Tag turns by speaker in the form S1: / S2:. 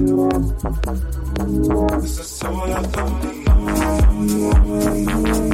S1: Siyuploma Zasithola phambili Zasithola